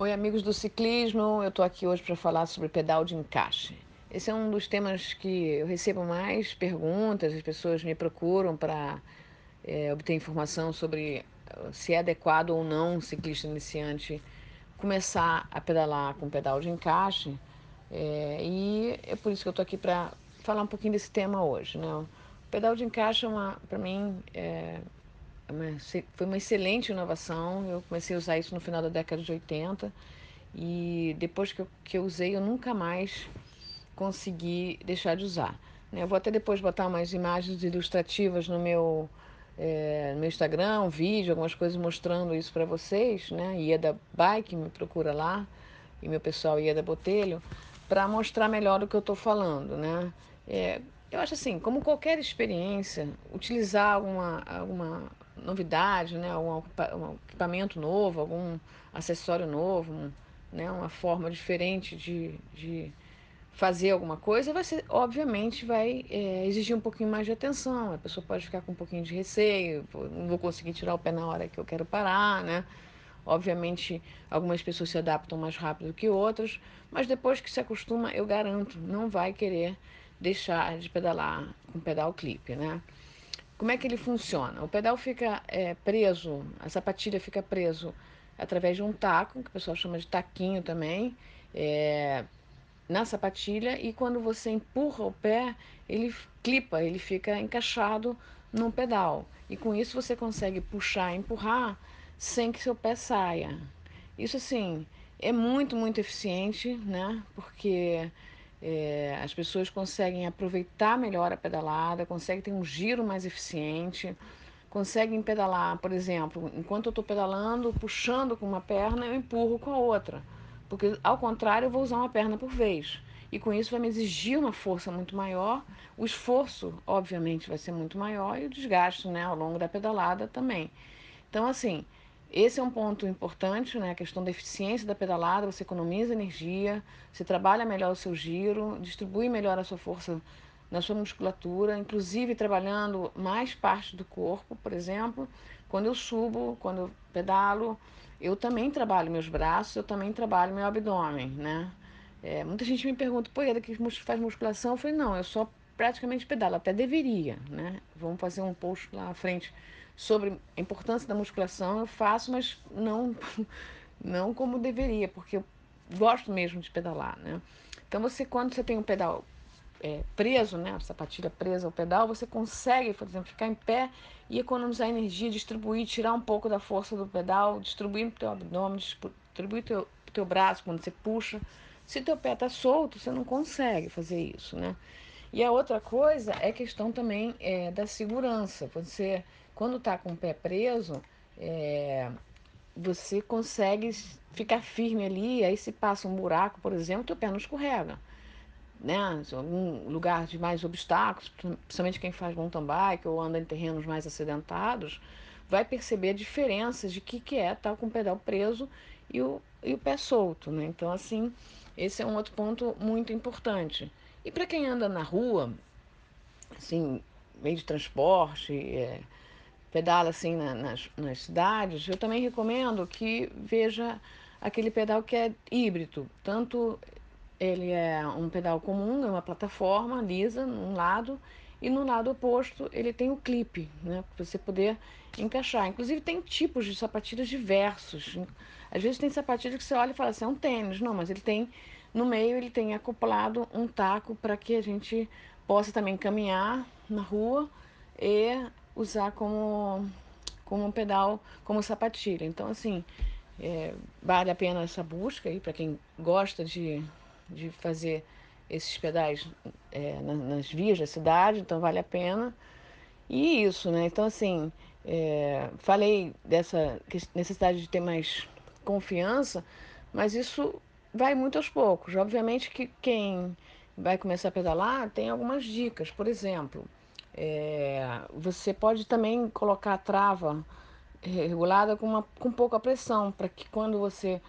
Oi, amigos do ciclismo. Eu estou aqui hoje para falar sobre pedal de encaixe. Esse é um dos temas que eu recebo mais perguntas, as pessoas me procuram para é, obter informação sobre uh, se é adequado ou não um ciclista iniciante começar a pedalar com pedal de encaixe. É, e é por isso que eu estou aqui para falar um pouquinho desse tema hoje. Né? O pedal de encaixe, é para mim, é, uma, foi uma excelente inovação. Eu comecei a usar isso no final da década de 80 e depois que eu, que eu usei, eu nunca mais consegui deixar de usar. Né? Eu vou até depois botar umas imagens ilustrativas no meu, é, no meu Instagram, um vídeo, algumas coisas mostrando isso para vocês. Né? Ieda Bike, me procura lá, e meu pessoal Ieda Botelho, para mostrar melhor o que eu estou falando. Né? É, eu acho assim, como qualquer experiência, utilizar alguma, alguma novidade, né? um, um equipamento novo, algum acessório novo, um, né? uma forma diferente de, de fazer alguma coisa, vai ser, obviamente, vai é, exigir um pouquinho mais de atenção. A pessoa pode ficar com um pouquinho de receio, não vou conseguir tirar o pé na hora que eu quero parar, né? Obviamente, algumas pessoas se adaptam mais rápido que outras, mas depois que se acostuma, eu garanto, não vai querer deixar de pedalar com pedal clipe, né? Como é que ele funciona? O pedal fica é, preso, a sapatilha fica preso através de um taco, que o pessoal chama de taquinho também, é, na sapatilha, e quando você empurra o pé, ele clipa, ele fica encaixado num pedal. E com isso você consegue puxar e empurrar sem que seu pé saia. Isso assim é muito, muito eficiente, né? Porque é, as pessoas conseguem aproveitar melhor a pedalada, conseguem ter um giro mais eficiente, conseguem pedalar, por exemplo, enquanto eu estou pedalando, puxando com uma perna, eu empurro com a outra. Porque, ao contrário, eu vou usar uma perna por vez. E com isso vai me exigir uma força muito maior, o esforço, obviamente, vai ser muito maior e o desgaste né, ao longo da pedalada também. Então, assim, esse é um ponto importante, né? A questão da eficiência da pedalada, você economiza energia, você trabalha melhor o seu giro, distribui melhor a sua força na sua musculatura, inclusive trabalhando mais parte do corpo, por exemplo, quando eu subo, quando eu pedalo, eu também trabalho meus braços, eu também trabalho meu abdômen, né? É, muita gente me pergunta, pô, Eda, que faz musculação? Eu falei, não, eu só praticamente pedalo, até deveria, né? Vamos fazer um post lá à frente sobre a importância da musculação, eu faço, mas não, não como deveria, porque eu gosto mesmo de pedalar, né? Então você, quando você tem um pedal é, preso, né, a sapatilha presa ao pedal, você consegue, por exemplo, ficar em pé e economizar energia, distribuir, tirar um pouco da força do pedal, distribuir no teu abdômen, distribuir teu teu braço quando você puxa. Se teu pé está solto, você não consegue fazer isso, né? E a outra coisa é questão também é, da segurança. Você quando está com o pé preso, é, você consegue ficar firme ali, aí se passa um buraco, por exemplo, teu pé não escorrega. Né? Algum lugar de mais obstáculos, principalmente quem faz mountain bike ou anda em terrenos mais acidentados, vai perceber a diferença de que, que é estar tá com o pedal preso e o, e o pé solto. Né? Então, assim, esse é um outro ponto muito importante. E para quem anda na rua, assim, meio de transporte, é, pedala assim na, nas, nas cidades, eu também recomendo que veja aquele pedal que é híbrido. Tanto ele é um pedal comum, é uma plataforma lisa num lado, e no lado oposto ele tem o clipe, né, para você poder encaixar. Inclusive tem tipos de sapatilhas diversos. Às vezes tem sapatilha que você olha e fala assim, é um tênis. Não, mas ele tem, no meio ele tem acoplado um taco para que a gente possa também caminhar na rua e usar como, como um pedal, como sapatilha. Então, assim, é, vale a pena essa busca aí para quem gosta de, de fazer esses pedais é, nas, vias da cidade, então vale a pena. E isso, né? Então, assim, é, falei dessa necessidade de ter mais confiança, mas isso vai muito aos poucos. Obviamente que quem vai começar a pedalar tem algumas dicas. Por exemplo, é, você pode também colocar a trava regulada com, uma, com pouca pressão, para que quando você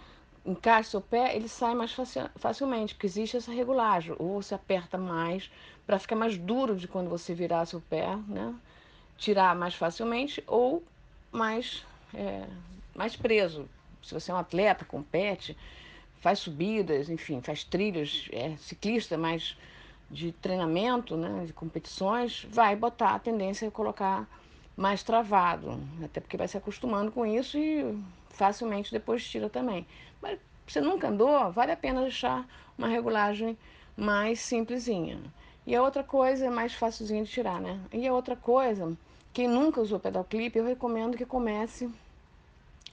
encaixa seu pé, ele sai mais facilmente, porque existe essa regulagem. Ou você aperta mais para ficar mais duro de quando você virar seu pé, né? Tirar mais facilmente, ou mais, é, mais preso, se você é um atleta, compete, faz subidas, enfim, faz trilhas, é ciclista, mas de treinamento, né, de competições, vai botar a tendência a colocar mais travado, até porque vai se acostumando com isso e facilmente depois tira também. Mas você nunca andou, vale a pena deixar uma regulagem mais simplesinha. E a outra coisa é mais facilzinha de tirar, né? E a outra coisa, quem nunca usou pedal clip, eu recomendo que comece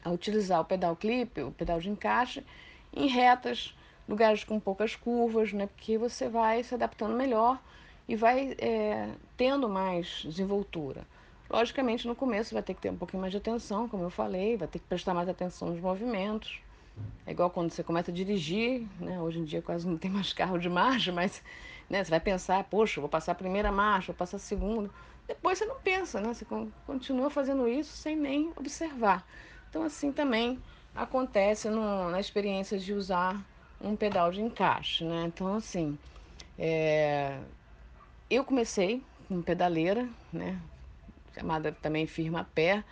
a utilizar o pedal clip, o pedal de encaixe, em retas, lugares com poucas curvas, né? Porque você vai se adaptando melhor e vai é, tendo mais desenvoltura. Logicamente, no começo vai ter que ter um pouquinho mais de atenção, como eu falei, vai ter que prestar mais atenção nos movimentos. É igual quando você começa a dirigir, né? Hoje em dia quase não tem mais carro de marcha, mas né, você vai pensar, poxa, vou passar a primeira marcha, vou passar a segunda. Depois você não pensa, né? Você continua fazendo isso sem nem observar. Então, assim também acontece no, na experiência de usar um pedal de encaixe, né? Então, assim, é... eu comecei com pedaleira, né? Chamada também firma pé.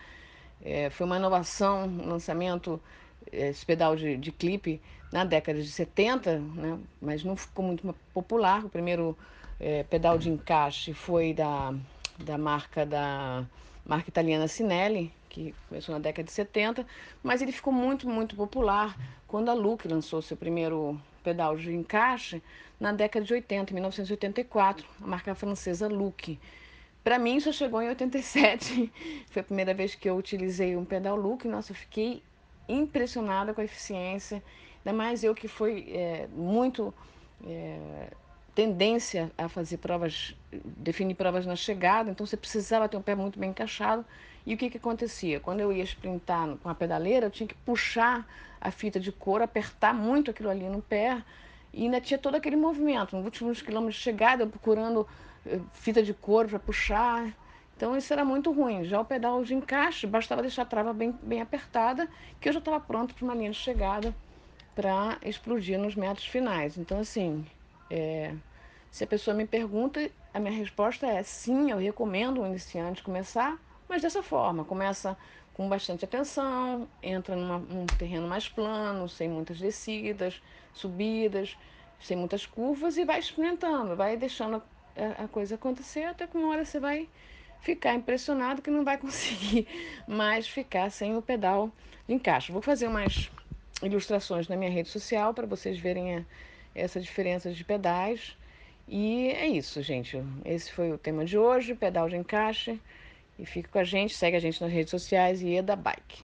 É, foi uma inovação, um lançamento, é, esse pedal de, de clipe na década de 70, né? mas não ficou muito popular. O primeiro é, pedal de encaixe foi da, da marca da marca italiana Sinelli, que começou na década de 70, mas ele ficou muito, muito popular quando a Luke lançou seu primeiro pedal de encaixe na década de 80, 1984, a marca francesa Luke. Para mim, só chegou em 87. Foi a primeira vez que eu utilizei um pedal Luke. Nossa, eu fiquei impressionada com a eficiência. Ainda mais eu que fui é, muito é, tendência a fazer provas, definir provas na chegada, então você precisava ter um pé muito bem encaixado. E o que, que acontecia? Quando eu ia sprintar com a pedaleira, eu tinha que puxar a fita de couro, apertar muito aquilo ali no pé, e ainda tinha todo aquele movimento. Nos últimos quilômetros de chegada, eu procurando eh, fita de couro para puxar. Então isso era muito ruim. Já o pedal de encaixe, bastava deixar a trava bem, bem apertada, que eu já estava pronto para uma linha de chegada para explodir nos metros finais. Então, assim, é, se a pessoa me pergunta, a minha resposta é sim, eu recomendo o iniciante começar, mas dessa forma, começa com bastante atenção, entra numa, num terreno mais plano, sem muitas descidas, subidas, sem muitas curvas e vai experimentando, vai deixando a, a coisa acontecer até que uma hora você vai ficar impressionado que não vai conseguir mais ficar sem o pedal de encaixe. Vou fazer umas ilustrações na minha rede social para vocês verem a, essa diferença de pedais. E é isso, gente. Esse foi o tema de hoje, pedal de encaixe. E fica com a gente, segue a gente nas redes sociais e Eda Bike.